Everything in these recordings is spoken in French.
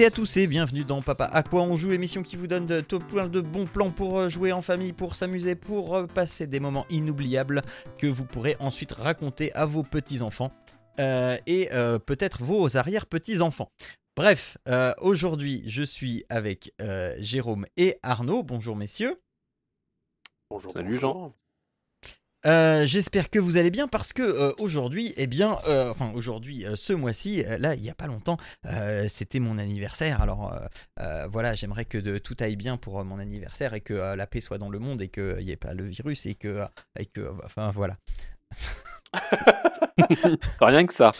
Toutes et à tous et bienvenue dans Papa à quoi on joue, l'émission qui vous donne de, de- plein de bons plans pour euh, jouer en famille, pour s'amuser, pour euh, passer des moments inoubliables que vous pourrez ensuite raconter à vos petits-enfants euh, et euh, peut-être vos arrière-petits-enfants. Bref, euh, aujourd'hui je suis avec euh, Jérôme et Arnaud. Bonjour messieurs. Bonjour. Salut, bonjour. Euh, J'espère que vous allez bien parce que euh, aujourd'hui, eh bien, euh, enfin aujourd'hui, euh, ce mois-ci, euh, là, il n'y a pas longtemps, euh, c'était mon anniversaire. Alors euh, euh, voilà, j'aimerais que de, tout aille bien pour euh, mon anniversaire et que euh, la paix soit dans le monde et qu'il n'y ait pas le virus et que, et que, enfin voilà, Rien que ça.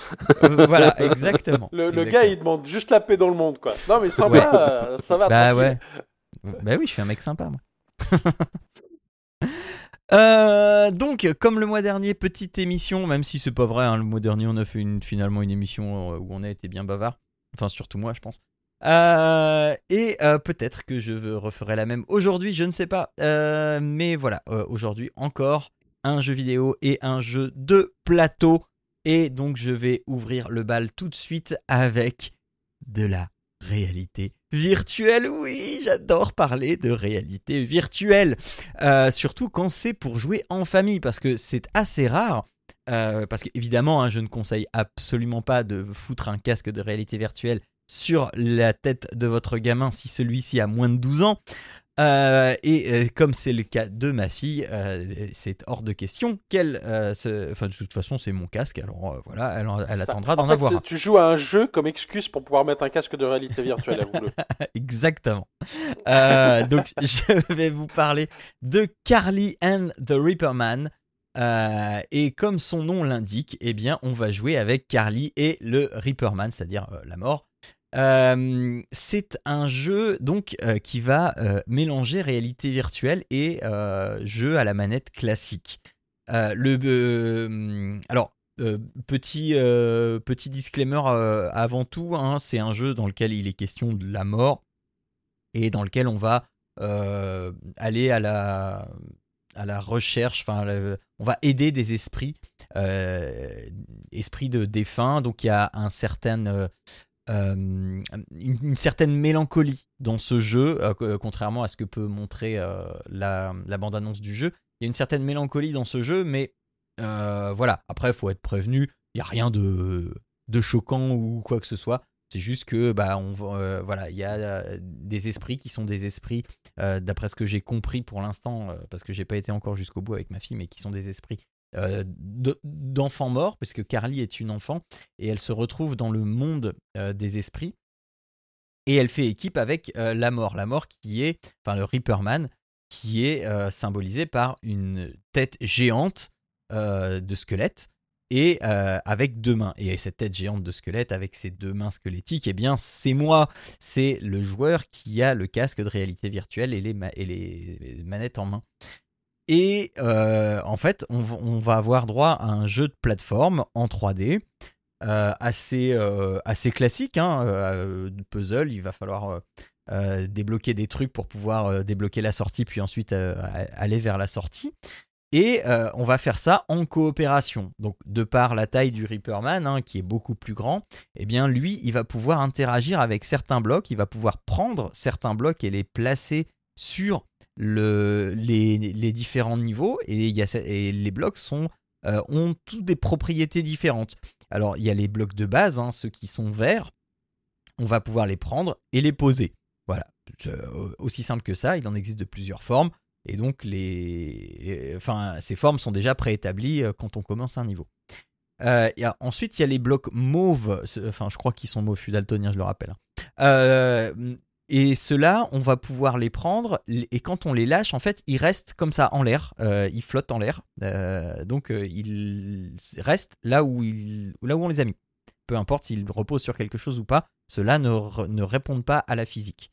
Euh, voilà, exactement. Le, le Exactement. gars, il demande juste la paix dans le monde, quoi. Non, mais sympa, Ouais. euh, ça va. Bah tranquille. ouais. Bah oui, je suis un mec sympa, moi. Euh, donc, comme le mois dernier, petite émission, même si c'est pas vrai, hein, le mois dernier on a fait finalement une émission euh, où on a été bien bavard. Enfin, surtout moi, je pense. Euh, et peut-être que je referai la même aujourd'hui, je ne sais pas. Mais voilà, aujourd'hui encore un jeu vidéo et un jeu de plateau. Et donc, je vais ouvrir le bal tout de suite avec de la réalité virtuelle. Oui, j'adore parler de réalité virtuelle. Euh, surtout quand c'est pour jouer en famille, parce que c'est assez rare. euh, parce qu'évidemment, hein, je ne conseille absolument pas de foutre un casque de réalité virtuelle sur la tête de votre gamin si celui-ci a moins de 12 ans. Euh, et euh, comme c'est le cas de ma fille, euh, c'est hors de question qu'elle. Enfin, de toute façon, c'est mon casque, alors voilà, elle, elle Ça- attendra en d'en avoir un. Tu joues à un jeu comme excuse pour pouvoir mettre un casque de réalité virtuelle, avoue-le. Exactement. Donc, je vais vous parler de Carly and the Reaper Man. Euh, et comme son nom l'indique, eh bien, on va jouer avec Carly et le Reaper Man, c'est-à-dire euh, la mort. Euh, c'est un jeu donc euh, qui va euh, mélanger réalité virtuelle et jeu à la manette classique. Le euh, alors petit petit disclaimer avant tout, hein, c'est un jeu dans lequel il est question de la mort et dans lequel on va aller à la à la recherche, enfin, on va aider des esprits, esprits de défunts. Donc il y a un certain, euh, euh, une, certaine mélancolie dans ce jeu, euh, co- contrairement à ce que peut montrer euh, la, bande-annonce du jeu. Il y a une certaine mélancolie dans ce jeu, mais euh, voilà. Après, il faut être prévenu. Il n'y a rien de, de choquant ou quoi que ce soit. C'est juste que bah on euh, voilà, il y a euh, des esprits qui sont des esprits euh, d'après ce que j'ai compris pour l'instant euh, parce que j'ai pas été encore jusqu'au bout avec ma fille mais qui sont des esprits euh, de- d'enfants morts puisque Carly est une enfant et elle se retrouve dans le monde euh, des esprits et elle fait équipe avec euh, la mort, la mort qui est enfin le Reaper Man qui est symbolisé par une tête géante de squelette et avec deux mains. Et cette tête géante de squelette avec ses deux mains squelettiques, eh bien, c'est moi. C'est le joueur qui a le casque de réalité virtuelle et les manettes en main. Et euh, en fait, on, va- avoir droit à un jeu de plateforme en 3D. euh, assez, euh, assez classique, hein, de puzzle. Il va falloir débloquer des trucs pour pouvoir débloquer la sortie, puis ensuite aller vers la sortie. Et on va faire ça en coopération. Donc, de par la taille du Reaperman, hein, qui est beaucoup plus grand, eh bien, lui, il va pouvoir interagir avec certains blocs. Il va pouvoir prendre certains blocs et les placer sur le, les, différents niveaux. Et, les blocs euh, ont toutes des propriétés différentes. Alors, il y a les blocs de base, hein, ceux qui sont verts. On va pouvoir les prendre et les poser. Voilà. Euh, Aussi simple que ça. Il en existe de plusieurs formes. Et donc, ces formes sont déjà préétablies euh, quand on commence un niveau. Ensuite, il y a les blocs mauves. Enfin, je crois qu'ils sont mauves. Je daltonien, je le rappelle. hein. Et ceux-là, on va pouvoir les prendre. Et quand on les lâche, en fait, ils restent comme ça en l'air. Euh, ils flottent en l'air. Euh, donc, euh, ils restent là où, ils- là où on les a mis. Peu importe s'ils reposent sur quelque chose ou pas, ceux-là ne, ne répondent pas à la physique.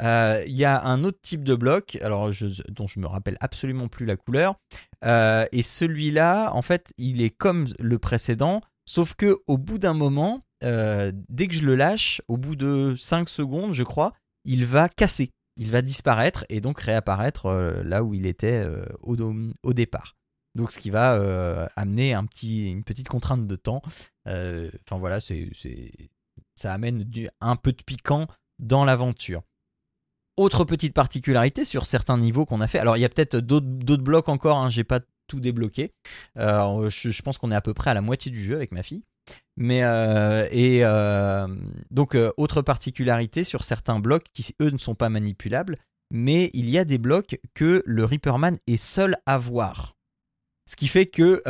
Il y a un autre type de bloc, alors je, dont je me rappelle absolument plus la couleur, et celui-là, en fait, il est comme le précédent, sauf que au bout d'un moment, dès que je le lâche, au bout de 5 secondes, je crois, il va casser, il va disparaître et donc réapparaître euh, là où il était au, au, départ. Donc ce qui va amener un petit, une petite contrainte de temps. Enfin voilà, c'est, ça amène un peu de piquant dans l'aventure. Autre petite particularité sur certains niveaux qu'on a fait. Alors il y a peut-être d'autres blocs encore, hein, j'ai pas tout débloqué. Euh, je, pense qu'on est à peu près à la moitié du jeu avec ma fille. Mais euh, et euh, donc autre particularité sur certains blocs qui eux ne sont pas manipulables, mais il y a des blocs que le Reaperman est seul à voir. Ce qui fait que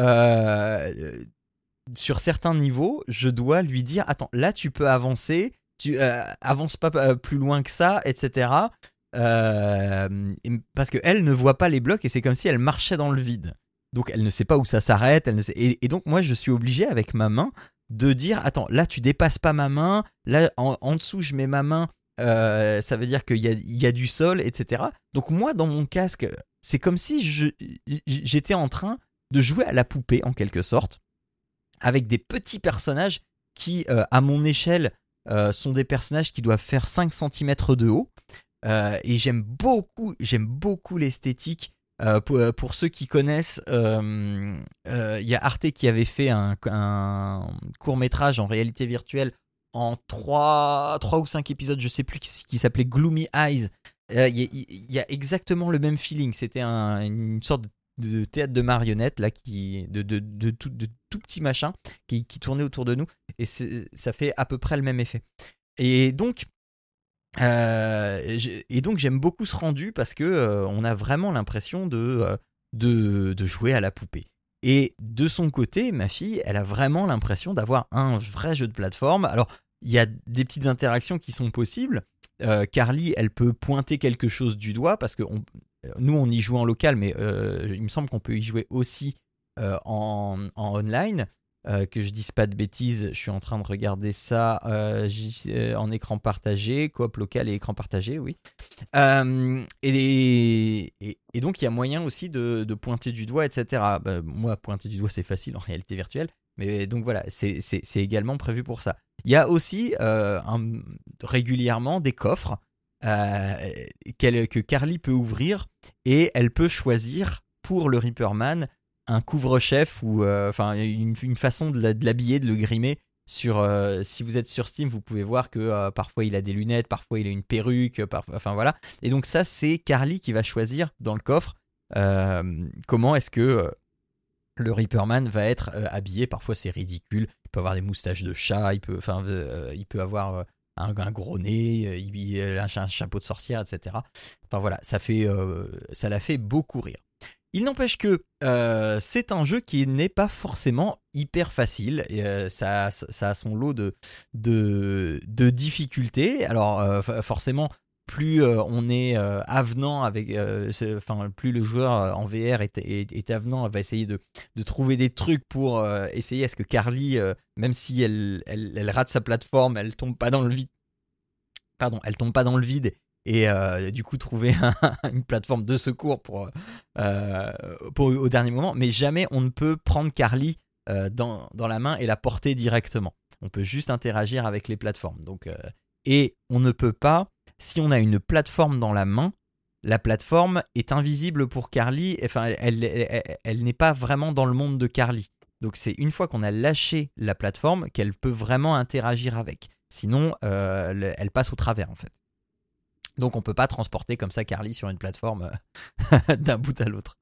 sur certains niveaux, je dois lui dire attends là tu peux avancer tu euh, avances pas euh, plus loin que ça, etc. Euh, parce qu'elle ne voit pas les blocs et c'est comme si elle marchait dans le vide. Donc elle ne sait pas où ça s'arrête. Et, donc moi je suis obligé avec ma main de dire attends là tu dépasses pas ma main, là en, dessous je mets ma main, ça veut dire qu'il y, a, du sol, etc. Donc moi dans mon casque c'est comme si j'étais en train de jouer à la poupée en quelque sorte avec des petits personnages qui à mon échelle euh, sont des personnages qui doivent faire 5 cm de haut. Euh, et j'aime beaucoup, j'aime beaucoup l'esthétique. Euh, pour, ceux qui connaissent, il y a Arte qui avait fait un, court métrage en réalité virtuelle en 3, 3 ou 5 épisodes, je sais plus, qui, s'appelait Gloomy Eyes. Il y, a exactement le même feeling. C'était une sorte de théâtre de marionnettes là qui de, tout, tout petit machin qui, qui tournait autour de nous et ça fait à peu près le même effet et donc euh, et donc j'aime beaucoup ce rendu parce que euh, on a vraiment l'impression de, euh, de, de jouer à la poupée. Et de son côté ma fille elle a vraiment l'impression d'avoir un vrai jeu de plateforme. Alors il y a des petites interactions qui sont possibles. Carly, elle peut pointer quelque chose du doigt parce que nous, on y joue en local, mais il me semble qu'on peut y jouer aussi euh, en, online. Euh, que je dise pas de bêtises, je suis en train de regarder ça en écran partagé, coop local et écran partagé, oui. Et, donc il y a moyen aussi de, pointer du doigt, etc. Bah, moi, pointer du doigt, c'est facile en réalité virtuelle, mais donc voilà, c'est également prévu pour ça. Il y a aussi régulièrement des coffres euh, que Carly peut ouvrir et elle peut choisir pour le Reaperman un couvre-chef ou euh, enfin une, façon de l'habiller, de le grimer. Euh, si vous êtes sur Steam, vous pouvez voir que parfois il a des lunettes, parfois il a une perruque, enfin voilà. Et donc ça, c'est Carly qui va choisir dans le coffre comment est-ce que le Reaperman va être habillé. Parfois c'est ridicule. Il peut avoir des moustaches de chat, il peut, enfin, avoir un, gros nez, euh, il, a un, chapeau de sorcière, etc. Enfin voilà, ça euh, ça l'a fait beaucoup rire. Il n'empêche que euh, c'est un jeu qui n'est pas forcément hyper facile. Et, ça, ça, a son lot de, de, difficultés. Alors forcément, plus on est avenant avec, enfin plus le joueur en VR est, avenant, va essayer de, de, trouver des trucs pour essayer à ce que Carly, même si elle, elle, rate sa plateforme, elle tombe pas dans le vide. Pardon, elle tombe pas dans le vide et du coup trouver une plateforme de secours pour, pour, au dernier moment. Mais jamais on ne peut prendre Carly dans, dans, la main et la porter directement. On peut juste interagir avec les plateformes. Donc, et on ne peut pas si on a une plateforme dans la main, la plateforme est invisible pour Carly, enfin elle, n'est pas vraiment dans le monde de Carly. Donc c'est une fois qu'on a lâché la plateforme qu'elle peut vraiment interagir avec. Sinon, euh, elle passe au travers en fait. Donc on peut pas transporter comme ça Carly sur une plateforme euh, d'un bout à l'autre.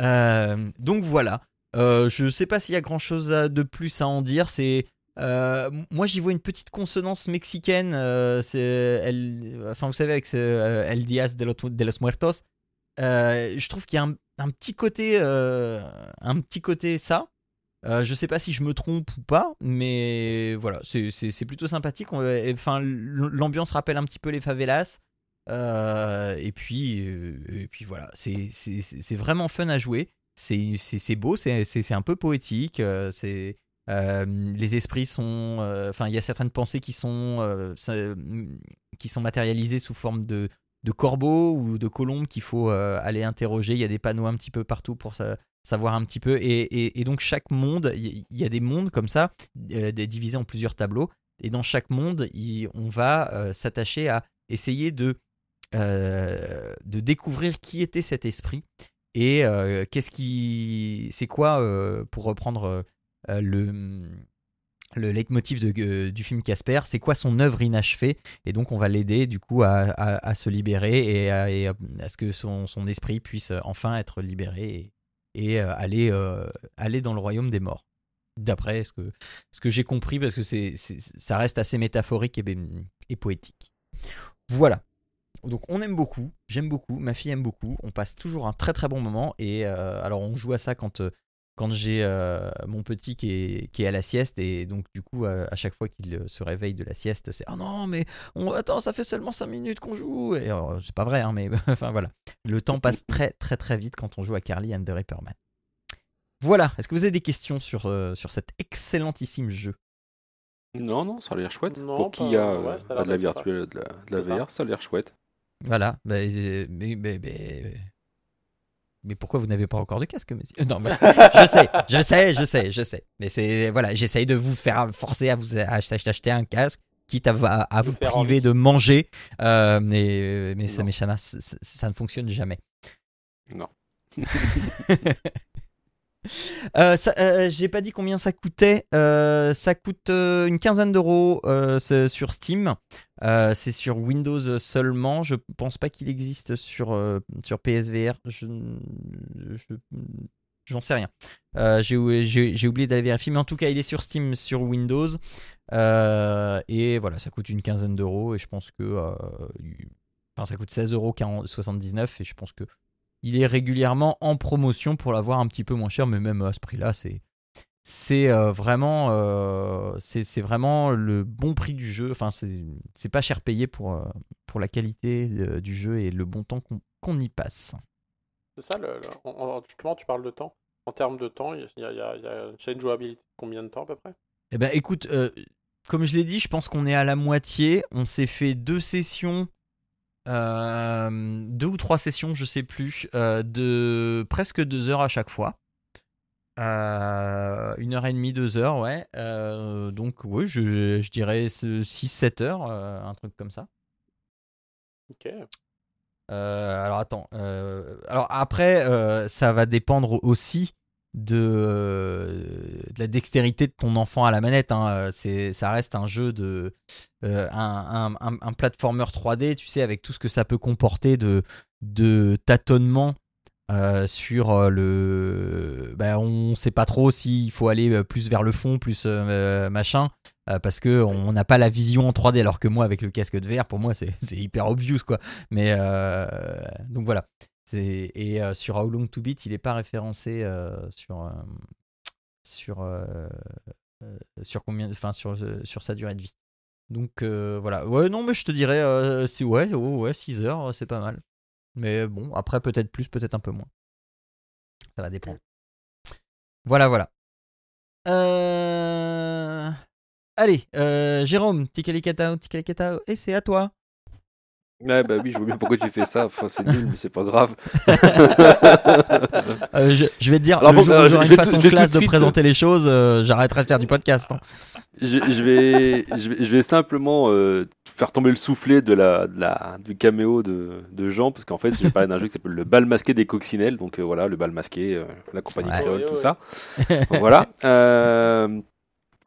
Euh, donc voilà. je ne sais pas s'il y a grand chose de plus à en dire. C'est euh, moi, j'y vois une petite consonance mexicaine. Euh, enfin, vous savez, avec ce, euh, El Diaz de, los, Muertos. je trouve qu'il y a un, petit côté, un petit côté ça. je sais pas si je me trompe ou pas, mais voilà, c'est, plutôt sympathique. Enfin, l'ambiance rappelle un petit peu les favelas. Et puis, et puis voilà, c'est, vraiment fun à jouer. C'est, beau, c'est, un peu poétique. c'est euh, les esprits sont, euh, enfin, il y a certaines pensées qui sont, euh, qui sont matérialisées sous forme de, de corbeaux ou de colombes qu'il faut euh, aller interroger. Il y a des panneaux un petit peu partout pour savoir un petit peu. Et, donc chaque monde, il y, a des mondes comme ça, euh, divisés en plusieurs tableaux. Et dans chaque monde, on va s'attacher à essayer de, de découvrir qui était cet esprit et qu'est-ce qui, c'est quoi, pour reprendre le le leitmotiv de, euh, du film Casper, c'est quoi son œuvre inachevée Et donc on va l'aider du coup à, se libérer et, à, ce que son, esprit puisse enfin être libéré et, euh, aller, euh, aller dans le royaume des morts. D'après ce que, ce que j'ai compris, parce que c'est, ça reste assez métaphorique et, et poétique. Voilà. Donc on aime beaucoup, j'aime beaucoup, ma fille aime beaucoup, on passe toujours un très très bon moment et alors on joue à ça quand quand j'ai euh, mon petit qui est, qui est, à la sieste et donc du coup à, chaque fois qu'il se réveille de la sieste c'est oh non mais on attends ça fait seulement 5 minutes qu'on joue! Et c'est pas vrai hein, mais enfin voilà. Le temps passe très très très vite quand on joue à Carly and the Reaperman voilà. Est-ce que vous avez des questions sur, euh, sur cet excellentissime jeu? Non non ça a l'air chouette. Pour qui a, euh, de la virtuelle de la, VR ça a l'air chouette voilà bah, mais, mais, mais mais pourquoi vous n'avez pas encore de casque, monsieur Non, je sais, je sais, je sais, je sais. Mais c'est voilà, j'essaye de vous faire forcer à vous acheter un casque, quitte à, à, vous priver de manger. Euh, mais mais, ça, mais ça, ça, ne fonctionne jamais. Non. Euh, euh, j'ai pas dit combien ça coûtait. Euh, ça coûte une quinzaine d'euros sur Steam. c'est sur Windows seulement. Je pense pas qu'il existe sur, sur PSVR. Je, j'en sais rien. j'ai, oublié d'aller vérifier, mais en tout cas, il est sur Steam sur Windows. et voilà, ça coûte une quinzaine d'euros. Et je pense que. enfin, ça coûte 16,79 euros et je pense que il est régulièrement en promotion pour l'avoir un petit peu moins cher, mais même à ce prix-là, c'est c'est euh, vraiment euh, c'est vraiment le bon prix du jeu. Enfin, c'est pas cher payé pour euh, pour la qualité du jeu et le bon temps qu'on y passe. C'est ça, le, justement, tu parles de temps. En termes de temps, il y a, y a, une jouabilité combien de temps à peu près? Eh ben, écoute, comme je l'ai dit, je pense qu'on est à la moitié. On s'est fait deux sessions deux ou trois sessions, je sais plus, euh, de presque deux heures à chaque fois. Euh, une heure et demie, deux heures, ouais. donc, oui, je, je dirais 6-7 heures, un truc comme ça. Ok. alors, attends. alors, après, ça va dépendre aussi de, euh, de, la dextérité de ton enfant à la manette. Hein. C'est, ça reste un jeu de euh, un, un, un, platformer 3D, tu sais, avec tout ce que ça peut comporter de, de tâtonnement euh, sur le. Ben, on sait pas trop s'il faut aller plus vers le fond, plus machin, parce que on n'a pas la vision en 3D. Alors que moi, avec le casque de VR, pour moi, c'est, hyper obvious, quoi. Mais donc voilà. Et euh, sur How Long to Beat, il n'est pas référencé euh, sur, euh, sur, sur, combien, enfin, sur, sur sa durée de vie. Donc voilà. Ouais, non, mais je te dirais, c'est ouais, oh, ouais, 6 heures, c'est pas mal. Mais bon, après, peut-être plus, peut-être un peu moins. Ça va dépendre. Voilà, voilà. Allez, Jérôme, Tikalikatao, Tikalikatao, et c'est à toi. Ouais, bah oui, je vois bien pourquoi tu fais ça. Enfin, c'est nul, mais c'est pas grave. Euh, je, vais te dire, Alors, le jour où j'aurai une façon classe de présenter les choses, euh, j'arrêterai de faire du podcast. Hein. Je, vais, je, vais, je vais simplement euh, faire tomber le soufflet de la, de la, du caméo de, de Jean, parce qu'en fait, je vais parler d'un jeu qui s'appelle le bal masqué des coccinelles. Donc voilà, le bal masqué, la compagnie créole, tout ça. voilà.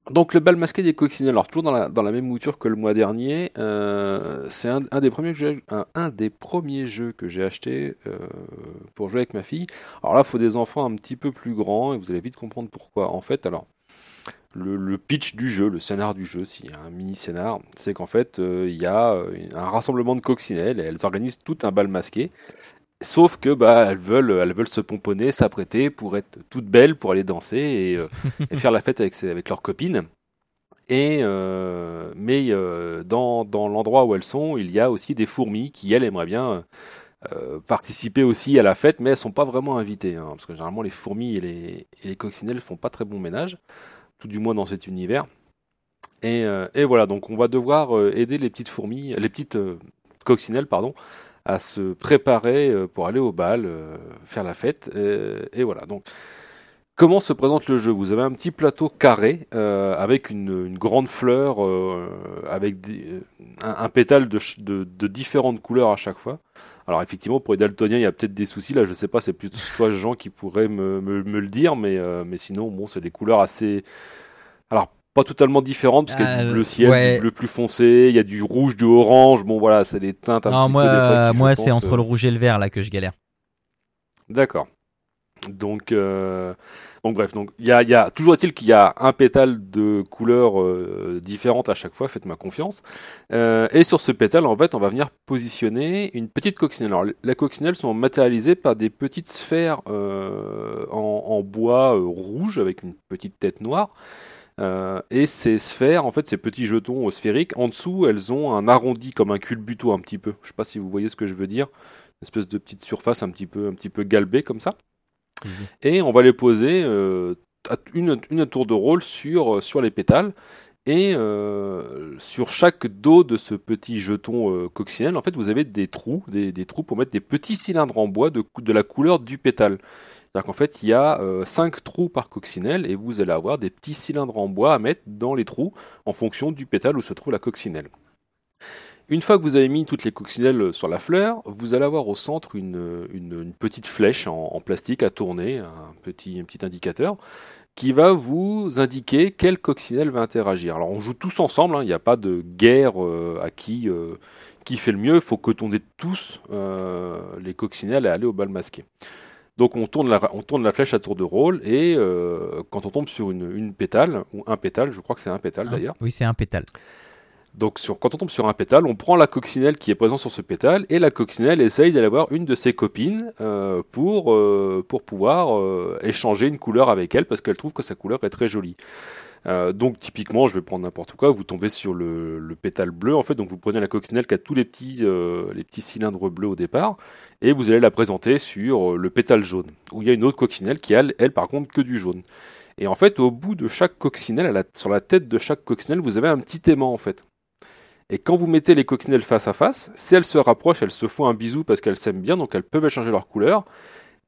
Donc le bal masqué des coccinelles, alors toujours dans la, même mouture que le mois dernier, euh, c'est un, des premiers jeux, un, des premiers jeux que j'ai acheté euh, pour jouer avec ma fille. Alors là, il faut des enfants un petit peu plus grands et vous allez vite comprendre pourquoi. En fait, alors le, pitch du jeu, le scénar du jeu, s'il y a un mini scénar, c'est qu'en fait euh, il y a un rassemblement de coccinelles et elles organisent tout un bal masqué. Sauf que bah elles veulent, elles veulent se pomponner, s'apprêter pour être toutes belles, pour aller danser et, euh, faire la fête avec, avec leurs copines. Et euh, mais euh, dans, dans l'endroit où elles sont, il y a aussi des fourmis qui elles aimeraient bien participer aussi à la fête, mais elles sont pas vraiment invitées, hein, parce que généralement les fourmis et les, et les coccinelles font pas très bon ménage, tout du moins dans cet univers. Et, et voilà, donc on va devoir aider les petites fourmis, les petites coccinelles, pardon, à se préparer euh, pour aller au bal, euh, faire la fête. et voilà. Donc, comment se présente le jeu? Vous avez un petit plateau carré avec une, grande fleur, avec un, pétale de, différentes couleurs à chaque fois. Alors effectivement, pour les daltoniens, il y a peut-être des soucis. Là, je sais pas, c'est plutôt toi, Jean, qui pourrait me le dire, mais, mais sinon, bon, c'est des couleurs assez... Alors, pas totalement différentes, parce qu'il y a du euh, bleu ciel, du bleu plus foncé, il y a du rouge, du orange. Bon, voilà, c'est des teintes un non, petit moi, peu. Euh, moi, c'est entre le rouge et le vert là que je galère. D'accord. Donc, euh, donc bref, donc il y a, y a, toujours est-il qu'il y a un pétale de couleurs euh, différentes à chaque fois. Faites-moi confiance. Euh, et sur ce pétale, en fait, on va venir positionner une petite coccinelle. Alors, les coccinelles sont matérialisées par des petites sphères en, en, bois rouge avec une petite tête noire. Euh, et ces sphères, en fait, ces petits jetons sphériques, en dessous, elles ont un arrondi comme un culbuto un petit peu. Je sais pas si vous voyez ce que je veux dire. Une espèce de petite surface un petit peu, un petit peu galbée comme ça. Mhm. Et on va les poser euh, une, une, tour de rôle sur, sur les pétales. Et euh, sur chaque dos de ce petit jeton coccinelle, en fait, vous avez des trous, des, des, trous pour mettre des petits cylindres en bois de, de la couleur du pétale. C'est-à-dire qu'en fait, il y a 5 euh, trous par coccinelle et vous allez avoir des petits cylindres en bois à mettre dans les trous en fonction du pétale où se trouve la coccinelle. Une fois que vous avez mis toutes les coccinelles sur la fleur, vous allez avoir au centre une, petite flèche en, plastique à tourner, un petit, indicateur, qui va vous indiquer quelle coccinelle va interagir. Alors on joue tous ensemble, hein, il n'y a pas de guerre euh, à qui, euh, qui fait le mieux, il faut que tous les coccinelles à aller au bal masqué. Donc on tourne, la, on tourne la flèche à tour de rôle et euh, quand on tombe sur une, pétale, ou un pétale, je crois que c'est un pétale d'ailleurs. Oui, c'est un pétale. Donc sur, quand on tombe sur un pétale, on prend la coccinelle qui est présente sur ce pétale et la coccinelle essaye d'aller voir une de ses copines euh, pour, euh, pour pouvoir échanger une couleur avec elle parce qu'elle trouve que sa couleur est très jolie. Donc typiquement, je vais prendre n'importe quoi, vous tombez sur le, pétale bleu en fait, donc vous prenez la coccinelle qui a tous les petits, les petits cylindres bleus au départ et vous allez la présenter sur euh, le pétale jaune, où il y a une autre coccinelle qui, elle, elle par contre, que du jaune. Et en fait, au bout de chaque coccinelle, sur la tête de chaque coccinelle, vous avez un petit aimant en fait. Et quand vous mettez les coccinelles face à face, si elles se rapprochent, elles se font un bisou parce qu'elles s'aiment bien, donc elles peuvent échanger leur couleur,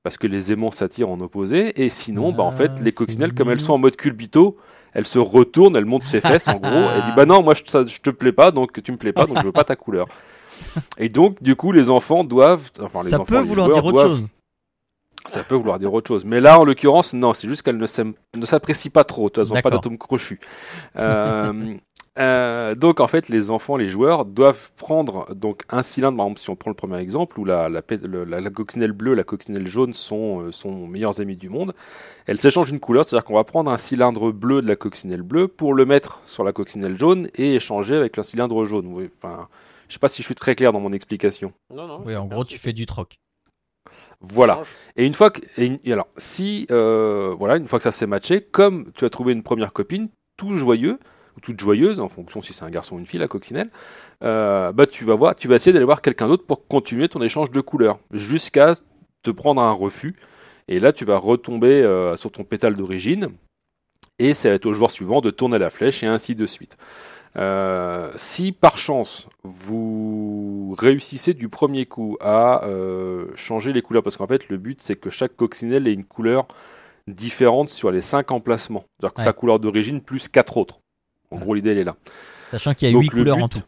parce que les aimants s'attirent en opposé. Et sinon, bah, en fait, ah, les coccinelles, comme elles sont en mode culbito, elles se retournent, elles montent ses fesses en gros, et disent bah non, moi je, je te plais pas, donc tu me plais pas, donc je veux pas ta couleur. Et donc, du coup, les enfants doivent. Enfin, les ça peut vouloir dire autre chose. Ça peut vouloir dire autre chose. Mais là, en l'occurrence, non, c'est juste qu'elles ne s'apprécient pas trop. Elles n'ont pas d'atome crochu. Euh, euh, donc, en fait, les enfants, les joueurs doivent prendre donc un cylindre. Par exemple, si on prend le premier exemple, où la, la, la, coccinelle bleue et la coccinelle jaune sont, euh, sont meilleurs amis du monde, elles s'échangent une couleur. C'est-à-dire qu'on va prendre un cylindre bleu de la coccinelle bleue pour le mettre sur la coccinelle jaune et échanger avec le cylindre jaune. Enfin je sais pas si je suis très clair dans mon explication. Non, non. Oui, en gros, tu fais du troc. Voilà. Et une fois que, et, alors, si, euh, voilà, une fois que ça s'est matché, comme tu as trouvé une première copine, tout joyeux ou toute joyeuse, en fonction si c'est un garçon ou une fille, la coccinelle, euh, bah tu vas voir, tu vas essayer d'aller voir quelqu'un d'autre pour continuer ton échange de couleurs, jusqu'à te prendre un refus. Et là, tu vas retomber euh, sur ton pétale d'origine, et ça va être au joueur suivant de tourner la flèche et ainsi de suite. Euh, si par chance vous réussissez du premier coup à euh, changer les couleurs, parce qu'en fait le but c'est que chaque coccinelle ait une couleur différente sur les 5 emplacements, c'est-à-dire que sa couleur d'origine plus 4 autres. En gros l'idée elle est là. Sachant qu'il y a 8 couleurs en tout.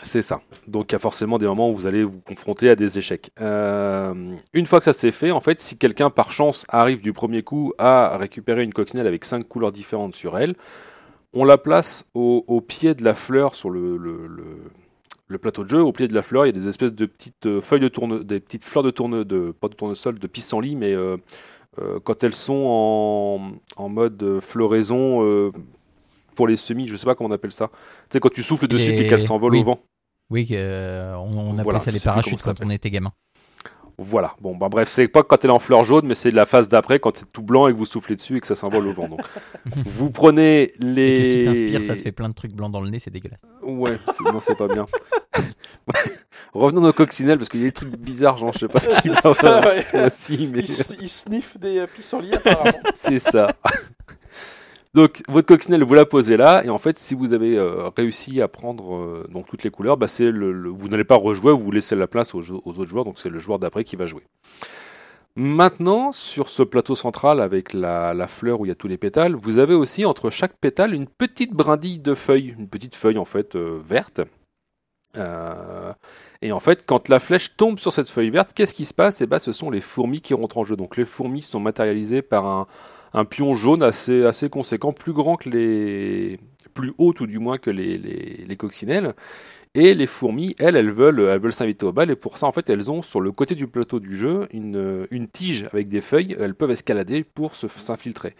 C'est ça. Donc il y a forcément des moments où vous allez vous confronter à des échecs. Euh, une fois que ça s'est fait, en fait, si quelqu'un par chance arrive du premier coup à récupérer une coccinelle avec 5 couleurs différentes sur elle, on la place au, pied de la fleur sur le, le, plateau de jeu. Au pied de la fleur, il y a des espèces de petites euh, feuilles de tourne, des petites fleurs de tourne, de, pas de tournesol, de pissenlit, mais euh, euh, quand elles sont en, en mode floraison pour les semis, je sais pas comment on appelle ça. Tu sais, quand tu souffles dessus et qu'elles s'envolent au vent. Oui, on, appelait ça les parachutes quand on était gamin. Voilà. Bon, bah bref, c'est pas quand elle est en fleur jaune, mais c'est la phase d'après quand c'est tout blanc et que vous soufflez dessus et que ça s'envole au vent. Donc, vous prenez les. Et que si t'inspires, ça te fait plein de trucs blancs dans le nez, c'est dégueulasse. Ouais, non, c'est pas bien. Revenons aux coccinelles parce qu'il y a des trucs bizarres, genre je sais pas ce qu'il a aussi, mais. Il, sniffe des pissenlits apparemment. c'est ça. Donc votre coccinelle, vous la posez là, et en fait, si vous avez euh, réussi à prendre euh, toutes les couleurs, bah, vous n'allez pas rejouer, vous laissez la place aux, autres joueurs, donc c'est le joueur d'après qui va jouer. Maintenant, sur ce plateau central avec la, fleur où il y a tous les pétales, vous avez aussi entre chaque pétale une petite brindille de feuilles, une petite feuille en fait euh, verte. Et en fait, quand la flèche tombe sur cette feuille verte, qu'est-ce qui se passe? Eh ben, ce sont les fourmis qui rentrent en jeu. Donc les fourmis sont matérialisées par un, un pion jaune assez, assez conséquent, plus grand que les. plus haut tout du moins que les, les, les coccinelles. Et les fourmis, elles, elles veulent elles veulent s'inviter au bal, et pour ça, en fait, elles ont sur le côté du plateau du jeu une, tige avec des feuilles, elles peuvent escalader pour s'infiltrer.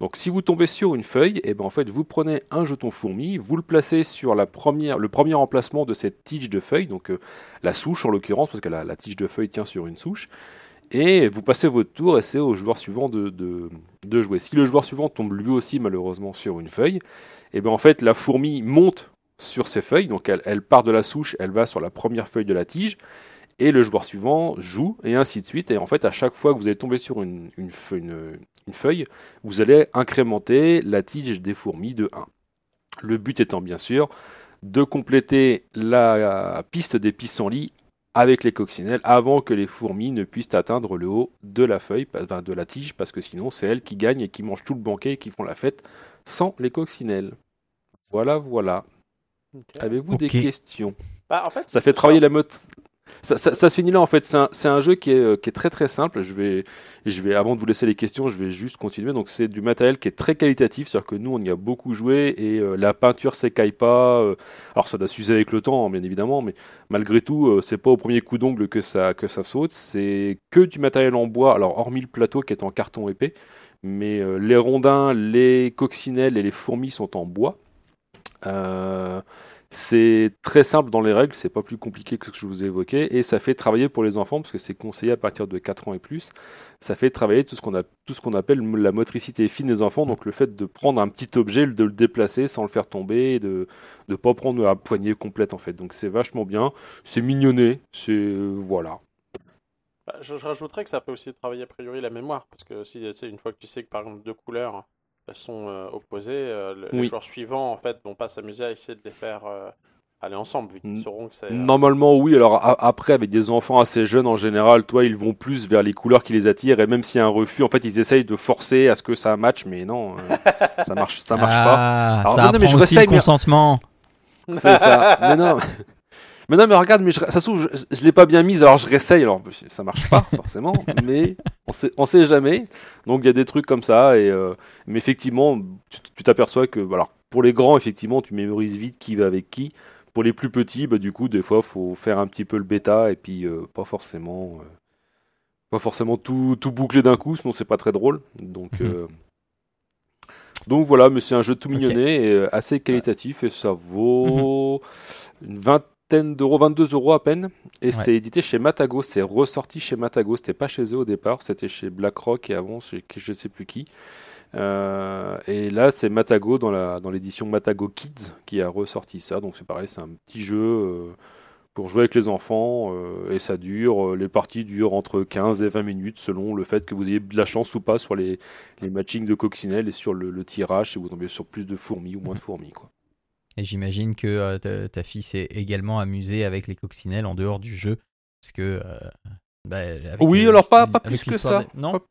Donc si vous tombez sur une feuille, et ben en fait vous prenez un jeton fourmi, vous le placez sur le premier emplacement de cette tige de feuille, donc euh, la souche en l'occurrence, parce que la, la tige de feuille tient sur une souche, et vous passez votre tour et c'est au joueur suivant de, jouer. Si le joueur suivant tombe lui aussi malheureusement sur une feuille, et ben en fait la fourmi monte sur ces feuilles, donc elle, part de la souche, elle va sur la première feuille de la tige, et le joueur suivant joue, et ainsi de suite. Et en fait, à chaque fois que vous allez tomber sur une feuille, vous allez incrémenter la tige des fourmis de 1. Le but étant bien sûr de compléter la piste des pissenlits avec les coccinelles avant que les fourmis ne puissent atteindre le haut de la feuille, enfin, de la tige, parce que sinon c'est elles qui gagnent et qui mangent tout le banquet et qui font la fête sans les coccinelles. Voilà, voilà. Avez-vous des questions? Bah, en fait, ça fait travailler la. Ça, se finit là en fait. C'est un, jeu qui est, euh, qui est très très simple. Je vais, avant de vous laisser les questions, je vais juste continuer. Donc c'est du matériel qui est très qualitatif, c'est-à-dire que nous on y a beaucoup joué et euh, la peinture s'écaille pas. euh, alors ça doit s'user avec le temps, hein, bien évidemment, mais malgré tout, c'est pas au premier coup d'ongle que ça que ça saute. C'est que du matériel en bois. Alors hormis le plateau qui est en carton épais, mais les rondins, les coccinelles et les fourmis sont en bois. C'est très simple dans les règles, c'est pas plus compliqué que ce que je vous ai évoqué, et ça fait travailler pour les enfants, parce que c'est conseillé à partir de 4 ans et plus, ça fait travailler tout ce qu'on appelle la motricité fine des enfants, donc le fait de prendre un petit objet, de le déplacer sans le faire tomber, de ne pas prendre la poignée complète en fait. Donc c'est vachement bien, c'est mignonné, c'est... euh, voilà. Bah, je, je rajouterais que ça peut aussi travailler a priori la mémoire, parce que si une fois que tu sais que par exemple deux couleurs sont euh, opposées, euh, le- les Oui. joueurs suivants en fait vont pas s'amuser à essayer de les faire euh, aller ensemble, vu qu'ils Mm. sauront que c'est. euh, Normalement, oui. Alors a- après, avec des enfants assez jeunes en général, toi, ils vont plus vers les couleurs qui les attirent. Et même s'il y a un refus, en fait, ils essayent de forcer à ce que ça matche, mais non, euh, ça marche, ça marche pas. Ah, Alors, ça non, non, mais apprend je aussi le consentement. C'est ça. Mais non. Mais non, mais regarde, mais je, ça se trouve, je, je l'ai pas bien mise, alors je réessaye. Alors ça marche pas forcément, mais on sait, on sait jamais. Donc il y a des trucs comme ça, et euh, mais effectivement, tu t'aperçois que, bah, alors pour les grands, effectivement, tu mémorises vite qui va avec qui. Pour les plus petits, bah, du coup, des fois, faut faire un petit peu le bêta et puis euh, pas forcément, euh, pas forcément tout, tout boucler d'un coup, sinon c'est pas très drôle. Donc, Mhm. donc voilà, mais c'est un jeu tout mignonné et assez qualitatif et ça vaut une vingtaine d'euros, 22 euros à peine. Et Ouais. c'est édité chez Matago, c'est ressorti chez Matago. C'était pas chez eux au départ, c'était chez BlackRock et avant chez je sais plus qui. Euh, et là, c'est Matago dans la dans l'édition Matago Kids qui a ressorti ça. Donc c'est pareil, c'est un petit jeu euh, pour jouer avec les enfants euh, et ça dure. les parties durent entre 15 et 20 minutes selon le fait que vous ayez de la chance ou pas sur les, les matchings de coccinelle et sur le, le tirage si vous tombez sur plus de fourmis ou moins de fourmis. Quoi. Et j'imagine que euh, ta, ta fille s'est également amusée avec les coccinelles en dehors du jeu. Parce que. euh, bah, avec Oui, alors pas, pas plus que ça. Non? Pas-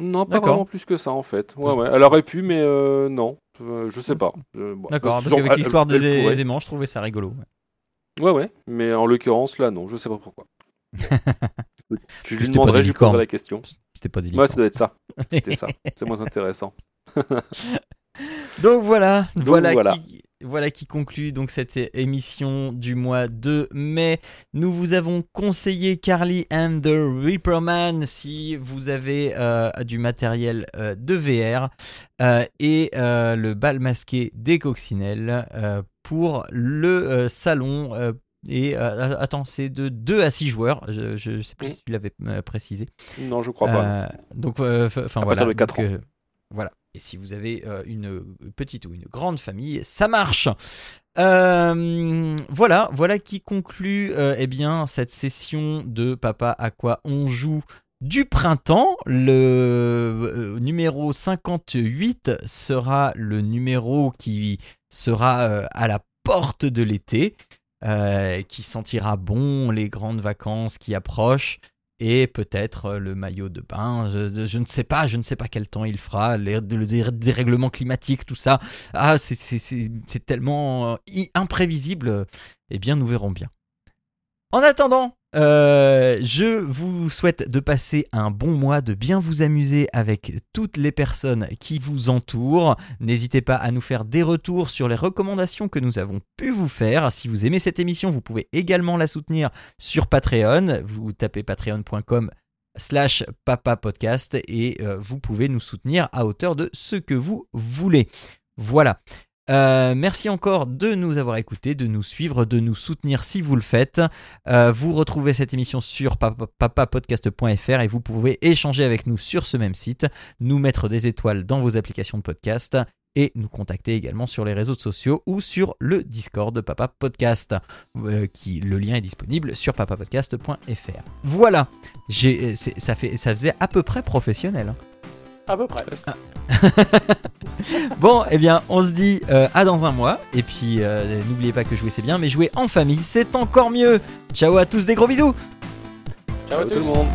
Non, pas vraiment plus que ça en fait. Ouais, ouais. Elle aurait pu, mais euh, non. Je sais pas. Bon, D'accord, parce qu'avec l'histoire des aimants, je trouvais ça rigolo. ouais. Ouais, ouais. Mais en l'occurrence, là, non. Je sais pas pourquoi. Tu lui demanderais, je lui licornes. la question. C'était pas délicat. Ouais, ça doit être ça. C'était ça. C'est moins intéressant. Donc voilà, Donc voilà, voilà. Qui, voilà qui conclut donc cette émission du mois de mai. Nous vous avons conseillé Carly and the Reaperman si vous avez euh, du matériel euh, de VR euh, et le bal masqué des coccinelles pour le salon. et attends, c'est de 2 à 6 joueurs. Je, je sais plus si tu l'avais précisé. Non, je crois pas. Donc, enfin voilà. partir de quatre donc, ans. voilà. Si vous avez euh, une petite ou une grande famille, ça marche. Euh, voilà, voilà qui conclut euh, eh bien cette session de Papa à quoi on joue du printemps. Le numéro 58 sera le numéro qui sera à la porte de l'été, qui sentira bon les grandes vacances qui approchent et peut-être le maillot de bain. Je, ne sais pas, je ne sais pas quel temps il fera, le dérèglement climatique, tout ça. Ah, c'est tellement imprévisible. Eh bien, nous verrons bien. En attendant, euh, je vous souhaite de passer un bon mois, de bien vous amuser avec toutes les personnes qui vous entourent. N'hésitez pas à nous faire des retours sur les recommandations que nous avons pu vous faire. Si vous aimez cette émission, vous pouvez également la soutenir sur Patreon. Vous tapez patreon.com slash papa podcast et euh, vous pouvez nous soutenir à hauteur de ce que vous voulez. Voilà. Euh, merci encore de nous avoir écoutés, de nous suivre, de nous soutenir si vous le faites. Euh, vous retrouvez cette émission sur papapodcast.fr et vous pouvez échanger avec nous sur ce même site, nous mettre des étoiles dans vos applications de podcast et nous contacter également sur les réseaux sociaux ou sur le Discord de Papa Podcast. Euh, qui, le lien est disponible sur papapodcast.fr. Voilà, ça, fait, ça faisait à peu près professionnel. À peu près. Ah. bon, eh bien, on se dit euh, à dans un mois. Et puis, euh, n'oubliez pas que jouer c'est bien, mais jouer en famille c'est encore mieux. Ciao à tous, des gros bisous. Ciao à tout le monde.